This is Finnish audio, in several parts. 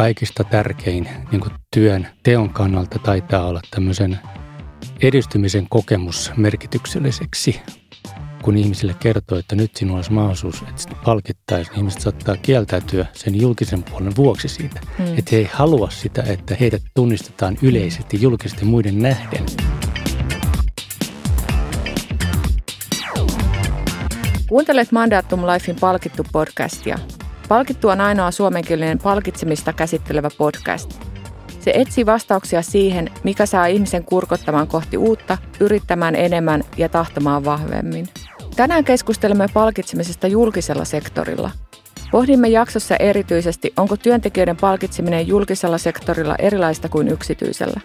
kaikista tärkein niin kuin työn teon kannalta taitaa olla tämmöisen edistymisen kokemus merkitykselliseksi. Kun ihmisille kertoo, että nyt sinulla olisi mahdollisuus, että palkittaisiin, niin ihmiset saattaa kieltäytyä sen julkisen puolen vuoksi siitä. Mm. Että he ei halua sitä, että heidät tunnistetaan yleisesti julkisesti muiden nähden. Kuuntelet Mandatum Lifein palkittu podcastia. Palkittu on ainoa suomenkielinen palkitsemista käsittelevä podcast. Se etsii vastauksia siihen, mikä saa ihmisen kurkottamaan kohti uutta, yrittämään enemmän ja tahtomaan vahvemmin. Tänään keskustelemme palkitsemisesta julkisella sektorilla. Pohdimme jaksossa erityisesti, onko työntekijöiden palkitseminen julkisella sektorilla erilaista kuin yksityisellä.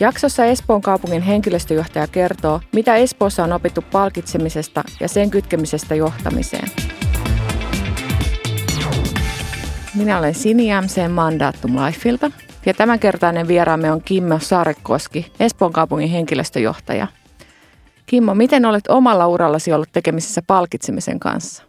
Jaksossa Espoon kaupungin henkilöstöjohtaja kertoo, mitä Espoossa on opittu palkitsemisesta ja sen kytkemisestä johtamiseen. Minä olen Sini MC Mandatum Lifeilta ja tämänkertainen vieraamme on Kimmo Saarekoski, Espoon kaupungin henkilöstöjohtaja. Kimmo, miten olet omalla urallasi ollut tekemisissä palkitsemisen kanssa?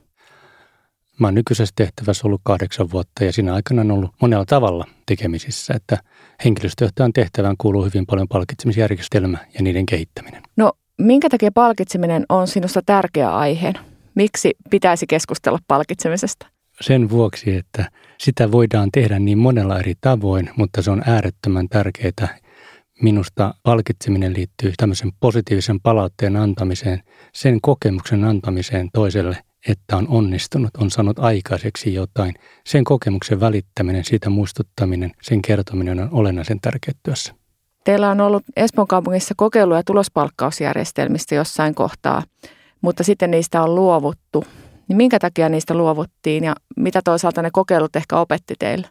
Mä oon nykyisessä tehtävässä ollut kahdeksan vuotta ja siinä aikana on ollut monella tavalla tekemisissä, että henkilöstöjohtajan tehtävään kuuluu hyvin paljon palkitsemisjärjestelmä ja niiden kehittäminen. No, minkä takia palkitseminen on sinusta tärkeä aihe? Miksi pitäisi keskustella palkitsemisesta? Sen vuoksi, että sitä voidaan tehdä niin monella eri tavoin, mutta se on äärettömän tärkeää. Minusta palkitseminen liittyy tämmöisen positiivisen palautteen antamiseen, sen kokemuksen antamiseen toiselle, että on onnistunut, on saanut aikaiseksi jotain. Sen kokemuksen välittäminen, siitä muistuttaminen, sen kertominen on olennaisen tärkeä työssä. Teillä on ollut Espoon kaupungissa kokeiluja tulospalkkausjärjestelmistä jossain kohtaa, mutta sitten niistä on luovuttu. Niin minkä takia niistä luovuttiin ja mitä toisaalta ne kokeilut ehkä opetti teille?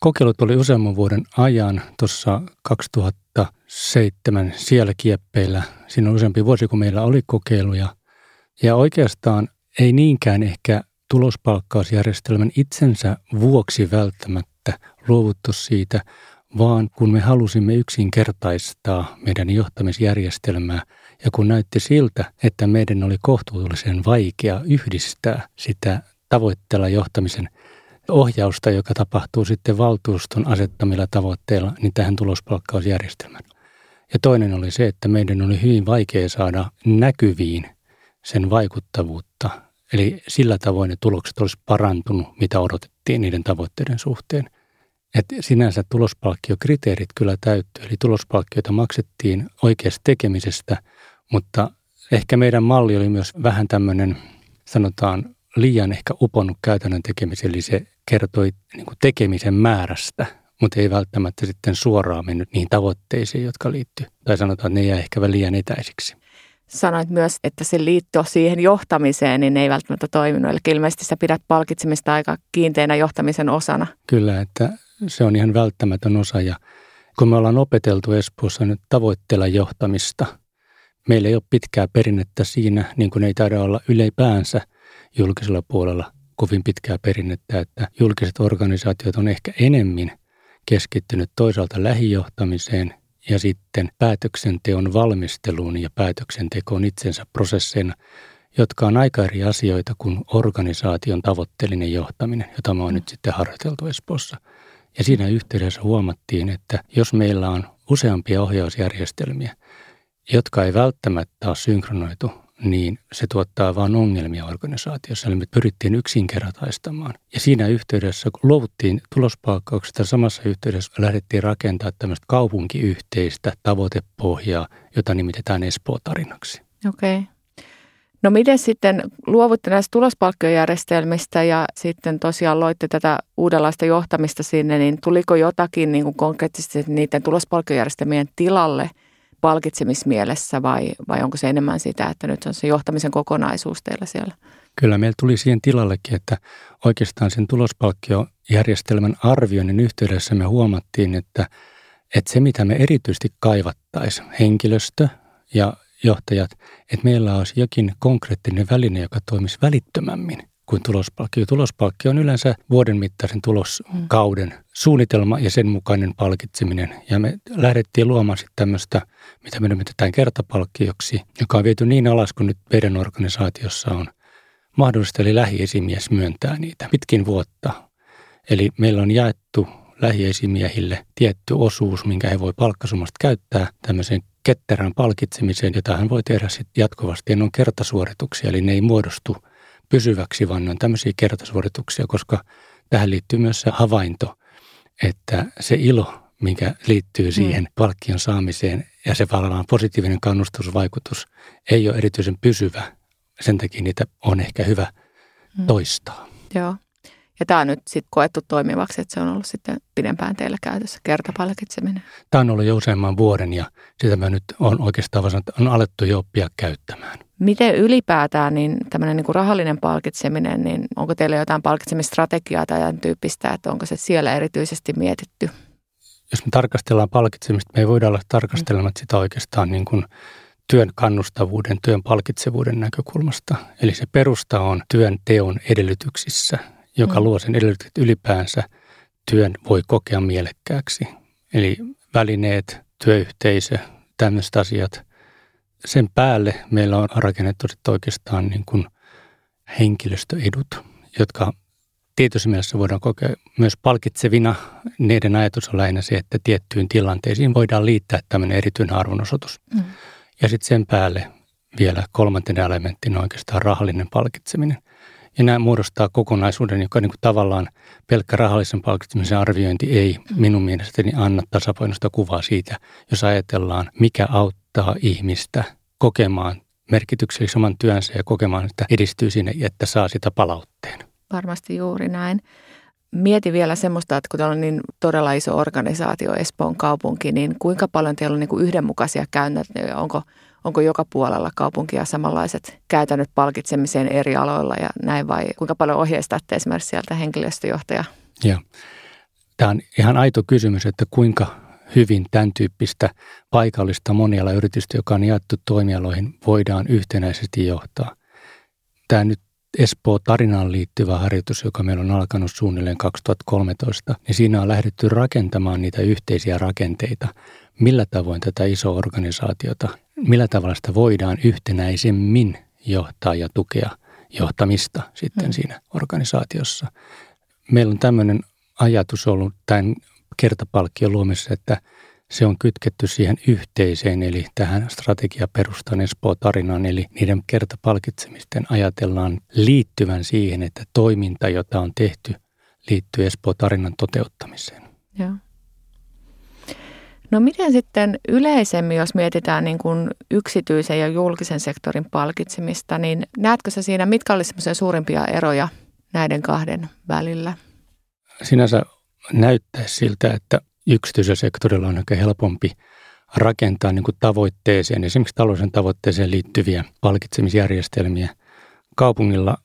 Kokeilut oli useamman vuoden ajan tuossa 2007 siellä kieppeillä. Siinä on useampi vuosi, kun meillä oli kokeiluja. Ja oikeastaan ei niinkään ehkä tulospalkkausjärjestelmän itsensä vuoksi välttämättä luovuttu siitä, vaan kun me halusimme yksinkertaistaa meidän johtamisjärjestelmää ja kun näytti siltä, että meidän oli kohtuullisen vaikea yhdistää sitä tavoitteella johtamisen ohjausta, joka tapahtuu sitten valtuuston asettamilla tavoitteilla, niin tähän tulospalkkausjärjestelmään. Ja toinen oli se, että meidän oli hyvin vaikea saada näkyviin sen vaikuttavuutta. Eli sillä tavoin ne tulokset olisi parantunut, mitä odotettiin niiden tavoitteiden suhteen. Et sinänsä tulospalkkiokriteerit kyllä täyttyy, eli tulospalkkioita maksettiin oikeasta tekemisestä, mutta ehkä meidän malli oli myös vähän tämmöinen, sanotaan, liian ehkä uponnut käytännön tekemiseen, eli se kertoi niin kuin tekemisen määrästä, mutta ei välttämättä sitten suoraan mennyt niihin tavoitteisiin, jotka liittyy. Tai sanotaan, että ne jää ehkä liian etäisiksi. Sanoit myös, että se liitto siihen johtamiseen niin ei välttämättä toiminut. Eli ilmeisesti sä pidät palkitsemista aika kiinteänä johtamisen osana. Kyllä, että se on ihan välttämätön osa. Ja kun me ollaan opeteltu Espoossa nyt tavoitteella johtamista, meillä ei ole pitkää perinnettä siinä, niin kuin ei taida olla yleipäänsä julkisella puolella kovin pitkää perinnettä, että julkiset organisaatiot on ehkä enemmän keskittynyt toisaalta lähijohtamiseen ja sitten päätöksenteon valmisteluun ja päätöksentekoon itsensä prosesseina, jotka on aika eri asioita kuin organisaation tavoitteellinen johtaminen, jota me on nyt sitten harjoiteltu Espoossa. Ja siinä yhteydessä huomattiin, että jos meillä on useampia ohjausjärjestelmiä, jotka ei välttämättä ole synkronoitu niin se tuottaa vain ongelmia organisaatiossa. Eli me pyrittiin yksinkertaistamaan. Ja siinä yhteydessä, kun luovuttiin tulospalkkauksesta, samassa yhteydessä lähdettiin rakentaa tämmöistä kaupunkiyhteistä tavoitepohjaa, jota nimitetään Espoo-tarinaksi. Okei. Okay. No miten sitten luovutte näistä tulospalkkiojärjestelmistä ja sitten tosiaan loitte tätä uudenlaista johtamista sinne, niin tuliko jotakin niin kuin konkreettisesti niiden tulospalkkiojärjestelmien tilalle – palkitsemismielessä vai, vai onko se enemmän sitä, että nyt on se johtamisen kokonaisuus teillä siellä? Kyllä meillä tuli siihen tilallekin, että oikeastaan sen tulospalkkiojärjestelmän arvioinnin yhteydessä me huomattiin, että, että se mitä me erityisesti kaivattaisiin, henkilöstö ja johtajat, että meillä olisi jokin konkreettinen väline, joka toimisi välittömämmin kuin tulospalkkio. Tulospalkkio on yleensä vuoden mittaisen tuloskauden suunnitelma ja sen mukainen palkitseminen. Ja me lähdettiin luomaan sitten tämmöistä, mitä me nimitetään kertapalkkioksi, joka on viety niin alas kuin nyt meidän organisaatiossa on mahdollista, eli lähiesimies myöntää niitä pitkin vuotta. Eli meillä on jaettu lähiesimiehille tietty osuus, minkä he voi palkkasumasta käyttää tämmöiseen ketterän palkitsemiseen, jota hän voi tehdä sitten jatkuvasti. Ja ne on kertasuorituksia, eli ne ei muodostu pysyväksi, vaan ne on tämmöisiä kertasuorituksia, koska tähän liittyy myös se havainto, että se ilo, mikä liittyy mm. siihen mm. palkkion saamiseen ja se tavallaan positiivinen kannustusvaikutus ei ole erityisen pysyvä. Sen takia niitä on ehkä hyvä mm. toistaa. Joo. Ja tämä on nyt sitten koettu toimivaksi, että se on ollut sitten pidempään teillä käytössä, kertapalkitseminen. Tämä on ollut jo useamman vuoden ja sitä me nyt on oikeastaan on alettu jo oppia käyttämään. Miten ylipäätään niin tämmöinen niin kuin rahallinen palkitseminen, niin onko teillä jotain palkitsemistrategiaa tai jotain tyyppistä, että onko se siellä erityisesti mietitty? Jos me tarkastellaan palkitsemista, me ei voida olla tarkastelematta sitä oikeastaan niin kuin työn kannustavuuden, työn palkitsevuuden näkökulmasta. Eli se perusta on työn teon edellytyksissä – joka mm. luo sen edellytykset ylipäänsä työn voi kokea mielekkääksi. Eli välineet, työyhteisö, tämmöiset asiat. Sen päälle meillä on rakennettu sitten oikeastaan niin kuin henkilöstöedut, jotka tietyssä mielessä voidaan kokea myös palkitsevina. Niiden ajatus on lähinnä se, että tiettyyn tilanteisiin voidaan liittää tämmöinen erityinen arvonosoitus. Mm. Ja sitten sen päälle vielä kolmantena elementtina oikeastaan rahallinen palkitseminen – ja nämä muodostaa kokonaisuuden, joka niin kuin tavallaan pelkkä rahallisen palkitsemisen arviointi ei minun mielestäni anna tasapainosta kuvaa siitä, jos ajatellaan, mikä auttaa ihmistä kokemaan merkityksellisen oman työnsä ja kokemaan, että edistyy sinne, että saa sitä palautteen. Varmasti juuri näin. Mieti vielä semmoista, että kun teillä on niin todella iso organisaatio Espoon kaupunki, niin kuinka paljon teillä on niin kuin yhdenmukaisia käynnöjä? Onko onko joka puolella kaupunkia samanlaiset käytännöt palkitsemiseen eri aloilla ja näin vai kuinka paljon ohjeistatte esimerkiksi sieltä henkilöstöjohtaja? Joo. Tämä on ihan aito kysymys, että kuinka hyvin tämän tyyppistä paikallista moniala yritystä, joka on jaettu toimialoihin, voidaan yhtenäisesti johtaa. Tämä nyt Espoo tarinaan liittyvä harjoitus, joka meillä on alkanut suunnilleen 2013, niin siinä on lähdetty rakentamaan niitä yhteisiä rakenteita, millä tavoin tätä isoa organisaatiota, millä tavalla sitä voidaan yhtenäisemmin johtaa ja tukea johtamista sitten mm. siinä organisaatiossa. Meillä on tämmöinen ajatus ollut tämän kertapalkkion luomisessa, että se on kytketty siihen yhteiseen, eli tähän strategiaperustan Espoo-tarinaan, eli niiden kertapalkitsemisten ajatellaan liittyvän siihen, että toiminta, jota on tehty, liittyy Espoo-tarinan toteuttamiseen. Joo. No miten sitten yleisemmin, jos mietitään niin kuin yksityisen ja julkisen sektorin palkitsemista, niin näetkö sä siinä, mitkä olisivat suurimpia eroja näiden kahden välillä? Sinänsä näyttäisi siltä, että yksityisellä sektorilla on aika helpompi rakentaa niin kuin tavoitteeseen, esimerkiksi talouden tavoitteeseen liittyviä palkitsemisjärjestelmiä. Kaupungilla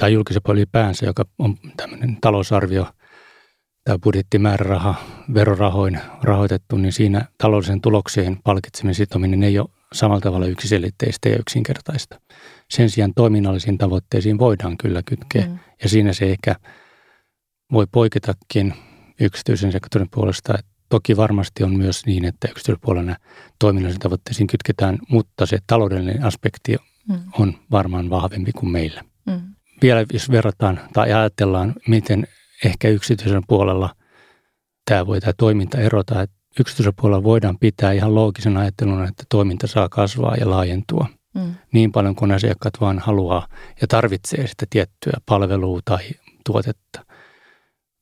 tai julkisen puolella ylipäänsä, joka on tämmöinen talousarvio – tämä budjettimääräraha verorahoin rahoitettu, niin siinä taloudellisen tulokseen palkitsemisen sitominen ei ole samalla tavalla yksiselitteistä ja yksinkertaista. Sen sijaan toiminnallisiin tavoitteisiin voidaan kyllä kytkeä mm. ja siinä se ehkä voi poiketakin yksityisen sektorin puolesta. Toki varmasti on myös niin, että yksityisen puolella toiminnallisiin tavoitteisiin kytketään, mutta se taloudellinen aspekti mm. on varmaan vahvempi kuin meillä. Mm. Vielä jos verrataan tai ajatellaan, miten ehkä yksityisen puolella tämä voi tämä toiminta erota, että yksityisen puolella voidaan pitää ihan loogisen ajattelun, että toiminta saa kasvaa ja laajentua mm. niin paljon kuin asiakkaat vaan haluaa ja tarvitsee sitä tiettyä palvelua tai tuotetta.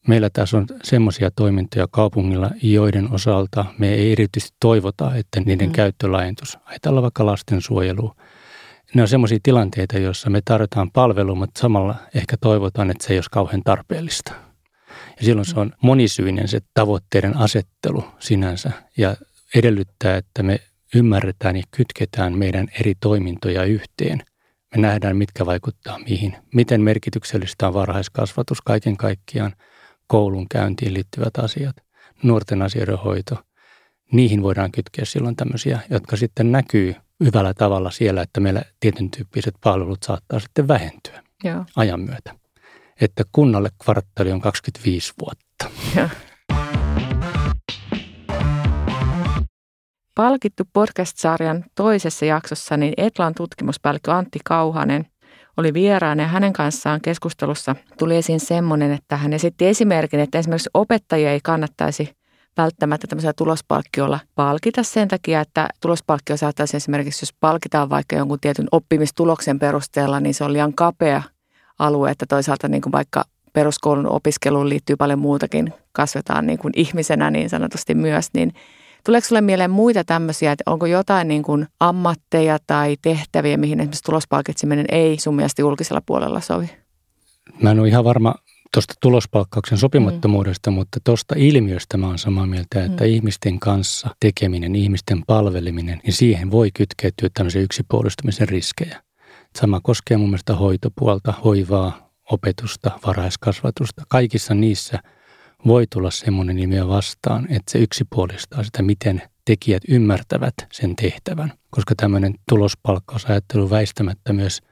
Meillä tässä on semmoisia toimintoja kaupungilla, joiden osalta me ei erityisesti toivota, että niiden mm. käyttö laajentus. Ajatellaan vaikka lastensuojelua. Ne on semmoisia tilanteita, joissa me tarjotaan palvelua, mutta samalla ehkä toivotaan, että se ei olisi kauhean tarpeellista. Ja silloin se on monisyinen se tavoitteiden asettelu sinänsä ja edellyttää, että me ymmärretään ja kytketään meidän eri toimintoja yhteen. Me nähdään, mitkä vaikuttaa mihin. Miten merkityksellistä on varhaiskasvatus kaiken kaikkiaan, koulun käyntiin liittyvät asiat, nuorten asioiden hoito. Niihin voidaan kytkeä silloin tämmöisiä, jotka sitten näkyy hyvällä tavalla siellä, että meillä tietyn tyyppiset palvelut saattaa sitten vähentyä Joo. ajan myötä että kunnalle kvarttali on 25 vuotta. Ja. Palkittu podcast-sarjan toisessa jaksossa niin Etlan tutkimuspäällikkö Antti Kauhanen oli vieraana ja hänen kanssaan keskustelussa tuli esiin semmoinen, että hän esitti esimerkin, että esimerkiksi opettajia ei kannattaisi välttämättä tämmöisellä tulospalkkiolla palkita sen takia, että tulospalkkio saattaisi esimerkiksi, jos palkitaan vaikka jonkun tietyn oppimistuloksen perusteella, niin se on liian kapea alue, että toisaalta niin kuin vaikka peruskoulun opiskeluun liittyy paljon muutakin, kasvetaan niin kuin ihmisenä niin sanotusti myös, niin Tuleeko sinulle mieleen muita tämmöisiä, että onko jotain niin kuin ammatteja tai tehtäviä, mihin esimerkiksi tulospalkitseminen ei sun mielestä julkisella puolella sovi? Mä en ole ihan varma tuosta tulospalkkauksen sopimattomuudesta, mm. mutta tuosta ilmiöstä mä oon samaa mieltä, että mm. ihmisten kanssa tekeminen, ihmisten palveleminen, niin siihen voi kytkeytyä tämmöisen yksipuolistumisen riskejä. Sama koskee mun mielestä hoitopuolta, hoivaa, opetusta, varhaiskasvatusta. Kaikissa niissä voi tulla semmoinen ilmiö vastaan, että se yksipuolistaa sitä, miten tekijät ymmärtävät sen tehtävän. Koska tämmöinen tulospalkkausajattelu väistämättä myös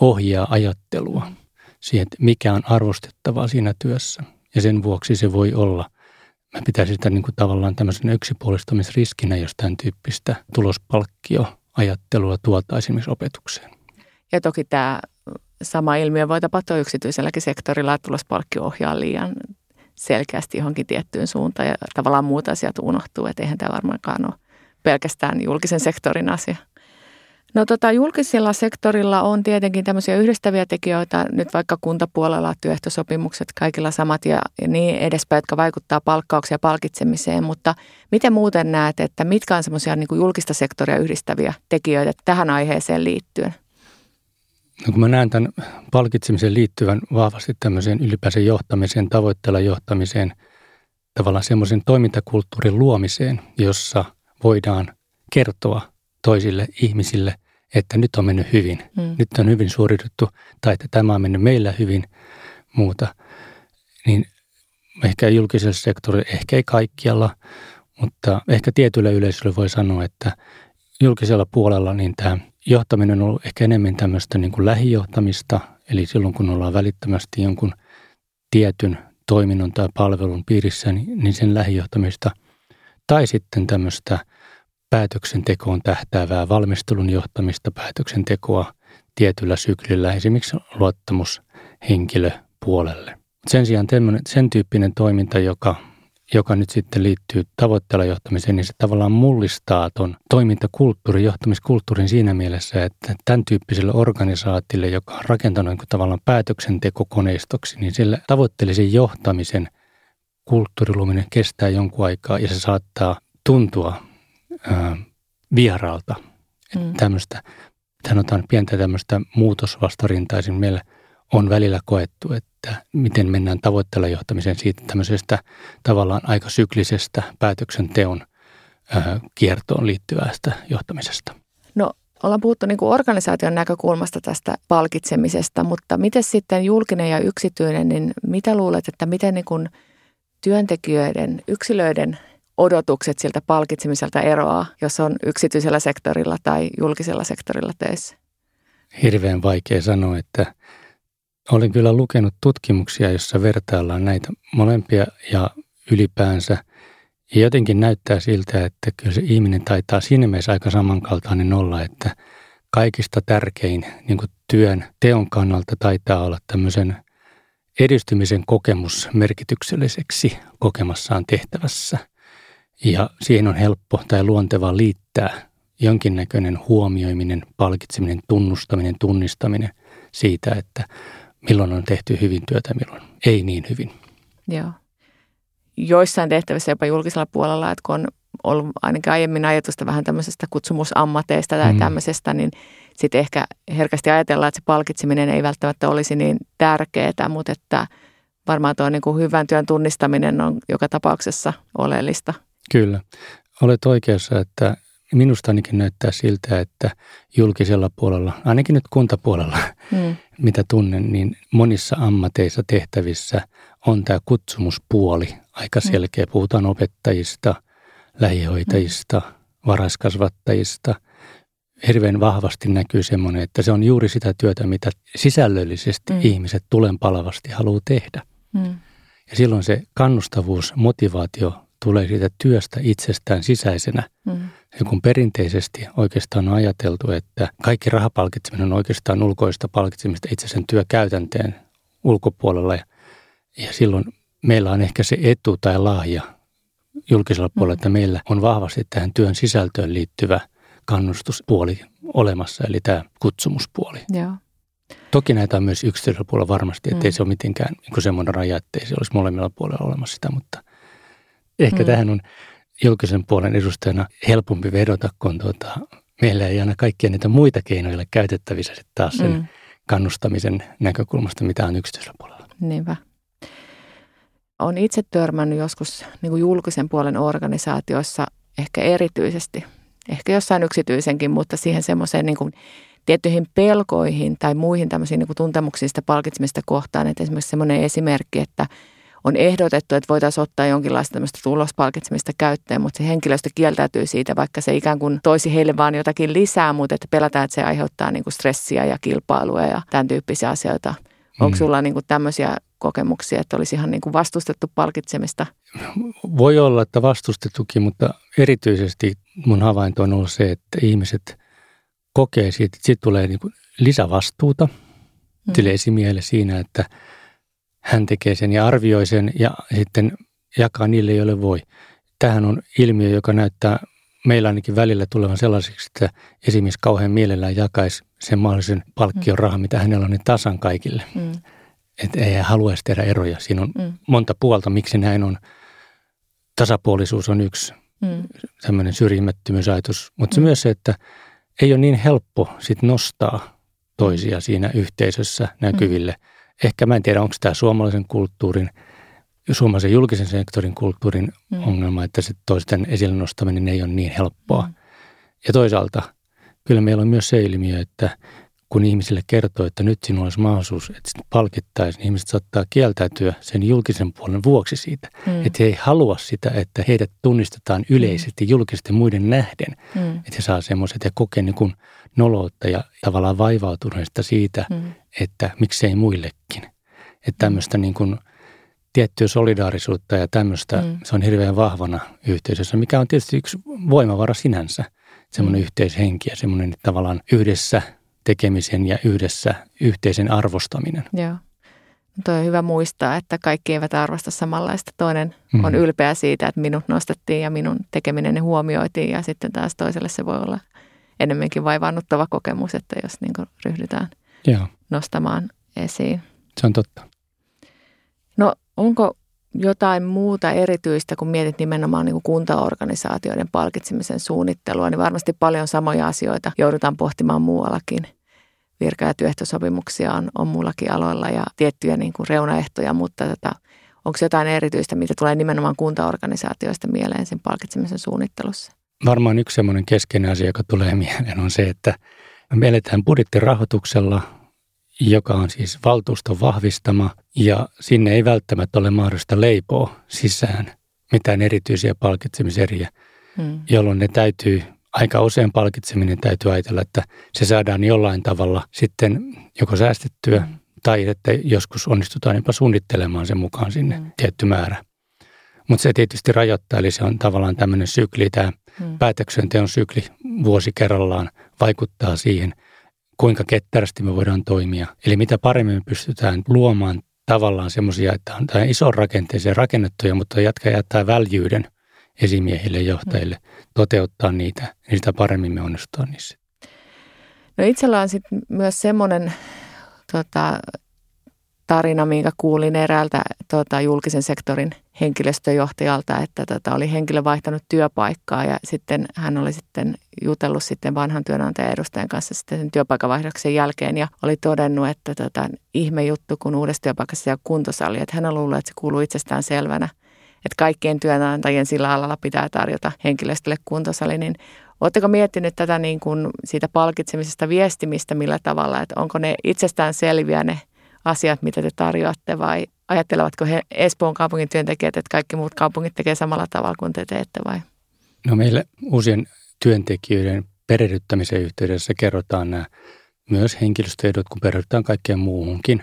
ohjaa ajattelua siihen, että mikä on arvostettavaa siinä työssä. Ja sen vuoksi se voi olla, mä pitäisin sitä niin kuin tavallaan tämmöisen yksipuolistamisriskinä, jos tämän tyyppistä tulospalkkioajattelua tuotaisiin esimerkiksi opetukseen. Ja toki tämä sama ilmiö voi tapahtua yksityiselläkin sektorilla, että tulospalkkio ohjaa liian selkeästi johonkin tiettyyn suuntaan ja tavallaan muut asiat unohtuu, että eihän tämä varmaankaan ole pelkästään julkisen sektorin asia. No tota, julkisella sektorilla on tietenkin tämmöisiä yhdistäviä tekijöitä, nyt vaikka kuntapuolella työehtosopimukset, kaikilla samat ja niin edespäin, jotka vaikuttaa palkkaukseen ja palkitsemiseen, mutta miten muuten näet, että mitkä on semmoisia niin julkista sektoria yhdistäviä tekijöitä tähän aiheeseen liittyen? No kun mä näen tämän palkitsemisen liittyvän vahvasti tämmöiseen ylipäänsä johtamiseen, tavoitteella johtamiseen, tavallaan semmoisen toimintakulttuurin luomiseen, jossa voidaan kertoa toisille ihmisille, että nyt on mennyt hyvin, mm. nyt on hyvin suoritettu tai että tämä on mennyt meillä hyvin muuta, niin ehkä julkisella sektorilla, ehkä ei kaikkialla, mutta ehkä tietyllä yleisöllä voi sanoa, että julkisella puolella niin tämä johtaminen on ollut ehkä enemmän tämmöistä niin kuin lähijohtamista, eli silloin kun ollaan välittömästi jonkun tietyn toiminnon tai palvelun piirissä, niin, niin sen lähijohtamista. Tai sitten tämmöistä päätöksentekoon tähtäävää valmistelun johtamista, päätöksentekoa tietyllä syklillä, esimerkiksi luottamushenkilöpuolelle. Sen sijaan sen tyyppinen toiminta, joka joka nyt sitten liittyy tavoitteella johtamiseen, niin se tavallaan mullistaa tuon toimintakulttuurin, johtamiskulttuurin siinä mielessä, että tämän tyyppiselle organisaatille, joka on rakentanut niin tavallaan päätöksentekokoneistoksi, niin sille tavoitteellisen johtamisen kulttuuriluminen kestää jonkun aikaa ja se saattaa tuntua ää, vieraalta. Mm. Tämmöistä, sanotaan pientä tämmöistä muutosvastarintaa meillä on välillä koettu, että miten mennään tavoitteella johtamiseen siitä tämmöisestä tavallaan aika syklisestä päätöksenteon kiertoon liittyvästä johtamisesta. No ollaan puhuttu niin kuin organisaation näkökulmasta tästä palkitsemisesta, mutta miten sitten julkinen ja yksityinen, niin mitä luulet, että miten niin kuin työntekijöiden, yksilöiden odotukset siltä palkitsemiselta eroaa, jos on yksityisellä sektorilla tai julkisella sektorilla töissä? Hirveän vaikea sanoa, että olen kyllä lukenut tutkimuksia, jossa vertaillaan näitä molempia ja ylipäänsä. Ja jotenkin näyttää siltä, että kyllä se ihminen taitaa siinä mielessä aika samankaltainen olla, että kaikista tärkein niin kuin työn teon kannalta taitaa olla tämmöisen edistymisen kokemus merkitykselliseksi kokemassaan tehtävässä. Ja siihen on helppo tai luonteva liittää jonkinnäköinen huomioiminen, palkitseminen, tunnustaminen, tunnistaminen siitä, että milloin on tehty hyvin työtä, milloin ei niin hyvin. Joo. Joissain tehtävissä jopa julkisella puolella, että kun on ollut ainakin aiemmin ajatusta vähän tämmöisestä kutsumusammateista tai mm. tämmöisestä, niin sitten ehkä herkästi ajatellaan, että se palkitseminen ei välttämättä olisi niin tärkeää, mutta että varmaan tuo niin kuin hyvän työn tunnistaminen on joka tapauksessa oleellista. Kyllä. Olet oikeassa, että minusta ainakin näyttää siltä, että julkisella puolella, ainakin nyt kuntapuolella, mm. mitä tunnen, niin monissa ammateissa tehtävissä on tämä kutsumuspuoli aika mm. selkeä. Mm. Puhutaan opettajista, lähihoitajista, mm. varaiskasvattajista. Hirveän vahvasti näkyy semmoinen, että se on juuri sitä työtä, mitä sisällöllisesti mm. ihmiset tulen palavasti haluaa tehdä. Mm. Ja silloin se kannustavuus, motivaatio tulee siitä työstä itsestään sisäisenä. Mm. Ja kun perinteisesti oikeastaan on ajateltu, että kaikki rahapalkitseminen on oikeastaan ulkoista palkitsemista itse sen työkäytänteen ulkopuolella. Ja, ja silloin meillä on ehkä se etu tai lahja julkisella puolella, mm. että meillä on vahvasti tähän työn sisältöön liittyvä kannustuspuoli olemassa, eli tämä kutsumuspuoli. Joo. Toki näitä on myös yksityisellä puolella varmasti, ettei mm. se ole mitenkään niin semmoinen raja, ettei se olisi molemmilla puolella olemassa sitä, mutta ehkä mm. tähän on julkisen puolen edustajana helpompi vedota, kun tuota, meillä ei aina kaikkia niitä muita keinoja ole käytettävissä sitten taas sen mm. kannustamisen näkökulmasta, mitä on yksityisellä puolella. Niinpä. Olen itse törmännyt joskus niin kuin julkisen puolen organisaatioissa ehkä erityisesti, ehkä jossain yksityisenkin, mutta siihen semmoiseen niin kuin tiettyihin pelkoihin tai muihin tämmöisiin niin kuin tuntemuksiin sitä palkitsemista kohtaan. Että esimerkiksi semmoinen esimerkki, että on ehdotettu, että voitaisiin ottaa jonkinlaista tämmöistä tulospalkitsemista käyttöön, mutta se henkilöstö kieltäytyy siitä, vaikka se ikään kuin toisi heille vaan jotakin lisää, mutta että pelätään, että se aiheuttaa niin kuin stressiä ja kilpailua ja tämän tyyppisiä asioita. Onko mm. sulla niin kuin tämmöisiä kokemuksia, että olisi ihan niin kuin vastustettu palkitsemista? Voi olla, että vastustettukin, mutta erityisesti mun havainto on ollut se, että ihmiset kokee siitä, että siitä tulee niin kuin lisävastuuta mm. sille esimiehelle siinä, että hän tekee sen ja arvioi sen ja sitten jakaa niille, joille voi. Tähän on ilmiö, joka näyttää meillä ainakin välillä tulevan sellaiseksi, että esimies kauhean mielellään jakaisi sen mahdollisen palkkion rahan, mitä hänellä on, niin tasan kaikille. Mm. Että ei hän haluaisi tehdä eroja. Siinä on mm. monta puolta, miksi näin on. Tasapuolisuus on yksi mm. tämmöinen syrjimättömyysajatus, mutta se mm. myös se, että ei ole niin helppo sit nostaa toisia siinä yhteisössä näkyville. Ehkä mä en tiedä, onko tämä suomalaisen kulttuurin, suomalaisen julkisen sektorin kulttuurin mm. ongelma, että se toisten esille nostaminen ei ole niin helppoa. Mm. Ja toisaalta kyllä meillä on myös se ilmiö, että kun ihmisille kertoo, että nyt sinulla olisi mahdollisuus, että palkittaisiin, niin ihmiset saattaa kieltäytyä sen julkisen puolen vuoksi siitä. Mm. Että he ei halua sitä, että heidät tunnistetaan yleisesti mm. julkisesti muiden nähden. Mm. Että he saa semmoiset ja kokee niin kuin noloutta ja tavallaan vaivautuneesta siitä, mm. että miksei muillekin. Että tämmöistä niin kuin tiettyä solidaarisuutta ja tämmöistä, mm. se on hirveän vahvana yhteisössä, mikä on tietysti yksi voimavara sinänsä. Semmoinen mm. yhteishenki ja semmoinen tavallaan yhdessä – tekemisen ja yhdessä yhteisen arvostaminen. Joo. Tuo on hyvä muistaa, että kaikki eivät arvosta samanlaista. Toinen mm. on ylpeä siitä, että minut nostettiin ja minun tekeminen huomioitiin ja sitten taas toiselle se voi olla enemmänkin vaivaannuttava kokemus, että jos niin ryhdytään Joo. nostamaan esiin. Se on totta. No onko jotain muuta erityistä, kun mietit nimenomaan niin kuin kuntaorganisaatioiden palkitsemisen suunnittelua, niin varmasti paljon samoja asioita joudutaan pohtimaan muuallakin virka- ja työehtosopimuksia on, on mullakin aloilla ja tiettyjä niin kuin reunaehtoja, mutta tota, onko jotain erityistä, mitä tulee nimenomaan kuntaorganisaatioista mieleen sen palkitsemisen suunnittelussa? Varmaan yksi sellainen keskeinen asia, joka tulee mieleen, on se, että me eletään budjettirahoituksella, joka on siis valtuuston vahvistama ja sinne ei välttämättä ole mahdollista leipoa sisään mitään erityisiä palkitsemiseriä, hmm. jolloin ne täytyy aika usein palkitseminen täytyy ajatella, että se saadaan jollain tavalla sitten joko säästettyä mm. tai että joskus onnistutaan jopa suunnittelemaan sen mukaan sinne mm. tietty määrä. Mutta se tietysti rajoittaa, eli se on tavallaan tämmöinen sykli, tämä mm. päätöksenteon sykli vuosi kerrallaan vaikuttaa siihen, kuinka ketterästi me voidaan toimia. Eli mitä paremmin me pystytään luomaan tavallaan semmoisia, että on tämä iso rakenteeseen rakennettuja, mutta jatka jättää väljyyden esimiehille, johtajille toteuttaa niitä, niin sitä paremmin me onnistutaan niissä. No itsellä on sitten myös semmoinen tota, tarina, minkä kuulin eräältä tota, julkisen sektorin henkilöstöjohtajalta, että tota, oli henkilö vaihtanut työpaikkaa ja sitten hän oli sitten jutellut sitten vanhan työnantajan edustajan kanssa sitten sen työpaikavaihdoksen jälkeen ja oli todennut, että tota, ihme juttu, kun uudessa työpaikassa ole kuntosali, että hän on luullut, että se kuuluu itsestään selvänä että kaikkien työnantajien sillä alalla pitää tarjota henkilöstölle kuntosali, niin Oletteko miettinyt tätä niin kuin siitä palkitsemisesta viestimistä millä tavalla, että onko ne itsestään selviä ne asiat, mitä te tarjoatte vai ajattelevatko he Espoon kaupungin työntekijät, että kaikki muut kaupungit tekee samalla tavalla kuin te teette vai? No meille uusien työntekijöiden perehdyttämisen yhteydessä kerrotaan nämä myös henkilöstöedut, kun perehdytään kaikkeen muuhunkin.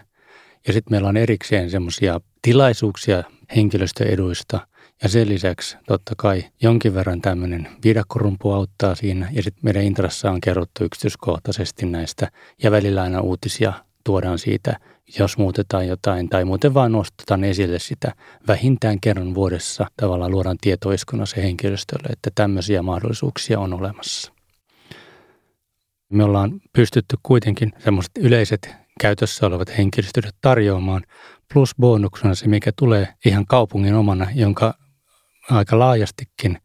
Ja sitten meillä on erikseen semmoisia tilaisuuksia henkilöstöeduista, Ja sen lisäksi totta kai jonkin verran tämmöinen viidakkorumpu auttaa siinä. Ja sitten meidän intrassa on kerrottu yksityiskohtaisesti näistä ja välillä aina uutisia tuodaan siitä, jos muutetaan jotain tai muuten vaan nostetaan esille sitä vähintään kerran vuodessa tavallaan luodaan tietoiskunnassa henkilöstölle, että tämmöisiä mahdollisuuksia on olemassa. Me ollaan pystytty kuitenkin semmoiset yleiset käytössä olevat henkilöstöt tarjoamaan, plus bonuksena se, mikä tulee ihan kaupungin omana, jonka aika laajastikin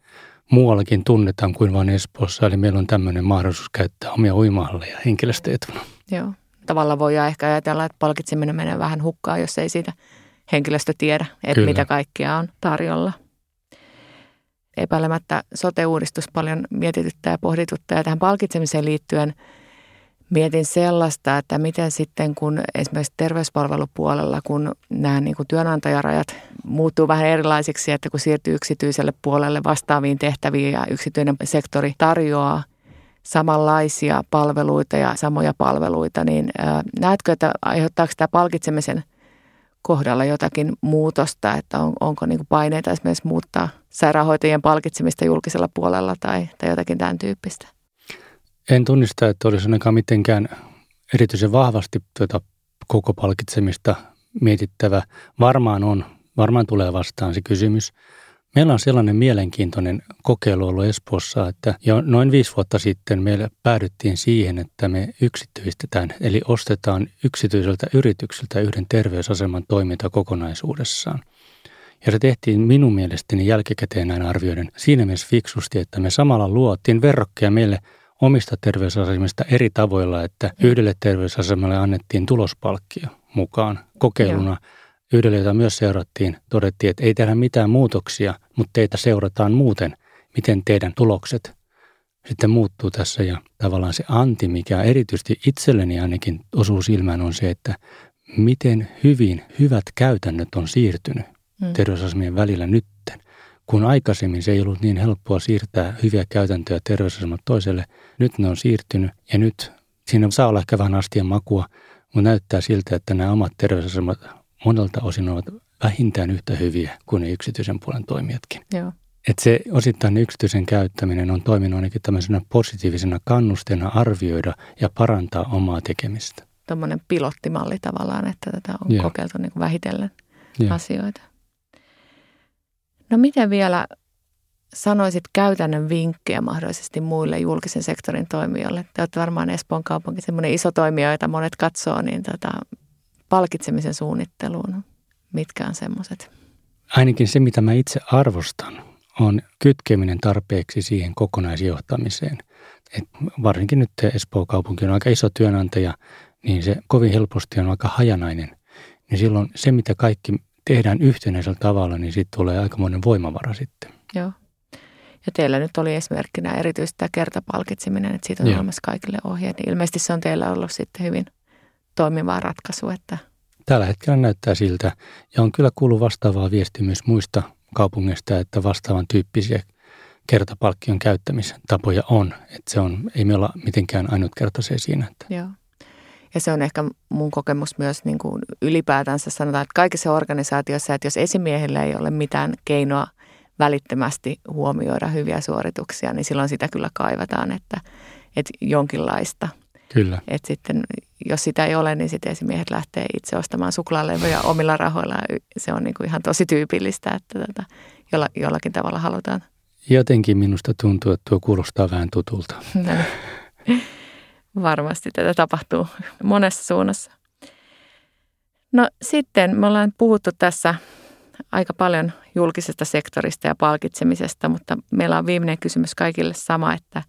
muuallakin tunnetaan kuin vain Espoossa. Eli meillä on tämmöinen mahdollisuus käyttää omia uimahalleja henkilöstöetuna. Joo. Tavallaan voi ehkä ajatella, että palkitseminen menee vähän hukkaan, jos ei siitä henkilöstö tiedä, että Kyllä. mitä kaikkia on tarjolla. Epäilemättä sote-uudistus paljon mietityttää ja pohdituttaa ja tähän palkitsemiseen liittyen – mietin sellaista, että miten sitten kun esimerkiksi terveyspalvelupuolella, kun nämä niin kuin työnantajarajat muuttuu vähän erilaisiksi, että kun siirtyy yksityiselle puolelle vastaaviin tehtäviin ja yksityinen sektori tarjoaa samanlaisia palveluita ja samoja palveluita, niin näetkö, että aiheuttaako tämä palkitsemisen kohdalla jotakin muutosta, että on, onko niin kuin paineita esimerkiksi muuttaa sairaanhoitajien palkitsemista julkisella puolella tai, tai jotakin tämän tyyppistä? En tunnista, että olisi ainakaan mitenkään erityisen vahvasti tuota koko palkitsemista mietittävä. Varmaan on, varmaan tulee vastaan se kysymys. Meillä on sellainen mielenkiintoinen kokeilu ollut Espoossa, että jo noin viisi vuotta sitten meillä päädyttiin siihen, että me yksityistetään, eli ostetaan yksityiseltä yritykseltä yhden terveysaseman toiminta kokonaisuudessaan. Ja se tehtiin minun mielestäni jälkikäteen näin arvioiden siinä mielessä fiksusti, että me samalla luotiin verrokkeja meille – omista terveysasemista eri tavoilla, että yhdelle terveysasemalle annettiin tulospalkkio mukaan kokeiluna. Joo. Yhdelle, jota myös seurattiin, todettiin, että ei tehdä mitään muutoksia, mutta teitä seurataan muuten, miten teidän tulokset sitten muuttuu tässä. Ja tavallaan se anti, mikä erityisesti itselleni ainakin osuu silmään, on se, että miten hyvin hyvät käytännöt on siirtynyt mm. terveysasemien välillä nytten kun aikaisemmin se ei ollut niin helppoa siirtää hyviä käytäntöjä terveysasemalta toiselle, nyt ne on siirtynyt ja nyt siinä saa olla ehkä vähän astian makua, mutta näyttää siltä, että nämä omat terveysasemat monelta osin ovat vähintään yhtä hyviä kuin ne yksityisen puolen toimijatkin. Joo. Että se osittain yksityisen käyttäminen on toiminut ainakin tämmöisenä positiivisena kannusteena arvioida ja parantaa omaa tekemistä. Tuommoinen pilottimalli tavallaan, että tätä on Joo. kokeiltu niin vähitellen Joo. asioita. No miten vielä sanoisit käytännön vinkkejä mahdollisesti muille julkisen sektorin toimijoille? Te olette varmaan Espoon kaupunki semmoinen iso toimija, jota monet katsoo, niin tota, palkitsemisen suunnitteluun. Mitkä on semmoiset? Ainakin se, mitä mä itse arvostan, on kytkeminen tarpeeksi siihen kokonaisjohtamiseen. Et varsinkin nyt Espoon kaupunki on aika iso työnantaja, niin se kovin helposti on aika hajanainen. Niin silloin se, mitä kaikki tehdään yhtenäisellä tavalla, niin siitä tulee aikamoinen voimavara sitten. Joo. Ja teillä nyt oli esimerkkinä erityisesti tämä kertapalkitseminen, että siitä on Joo. olemassa kaikille ohjeet. Niin ilmeisesti se on teillä ollut sitten hyvin toimiva ratkaisu. Että... Tällä hetkellä näyttää siltä. Ja on kyllä kuullut vastaavaa viestiä myös muista kaupungeista, että vastaavan tyyppisiä kertapalkkion käyttämistapoja on. Että se on, ei me olla mitenkään ainutkertaisia siinä. Että... Joo. Ja se on ehkä mun kokemus myös niin kuin ylipäätänsä sanotaan, että kaikissa organisaatioissa, että jos esimiehillä ei ole mitään keinoa välittömästi huomioida hyviä suorituksia, niin silloin sitä kyllä kaivataan, että, että jonkinlaista. Kyllä. Että sitten, jos sitä ei ole, niin sitten esimiehet lähtee itse ostamaan suklaalevyjä omilla rahoilla. Se on niin kuin ihan tosi tyypillistä, että tota, jolla, jollakin tavalla halutaan. Jotenkin minusta tuntuu, että tuo kuulostaa vähän tutulta. varmasti tätä tapahtuu monessa suunnassa. No sitten me ollaan puhuttu tässä aika paljon julkisesta sektorista ja palkitsemisesta, mutta meillä on viimeinen kysymys kaikille sama, että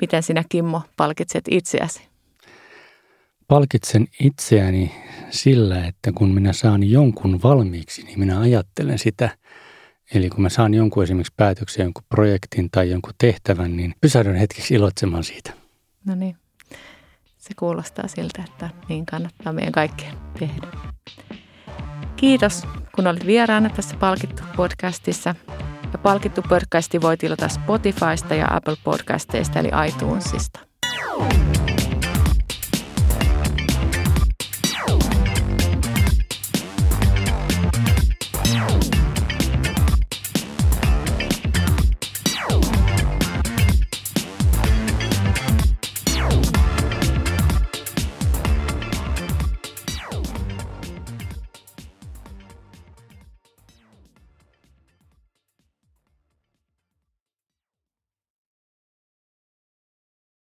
miten sinä Kimmo palkitset itseäsi? Palkitsen itseäni sillä, että kun minä saan jonkun valmiiksi, niin minä ajattelen sitä. Eli kun mä saan jonkun esimerkiksi päätöksen, jonkun projektin tai jonkun tehtävän, niin pysähdyn hetkeksi iloitsemaan siitä. No niin se kuulostaa siltä, että niin kannattaa meidän kaikkien tehdä. Kiitos, kun olit vieraana tässä Palkittu podcastissa. Ja Palkittu podcasti voi tilata Spotifysta ja Apple podcasteista eli iTunesista.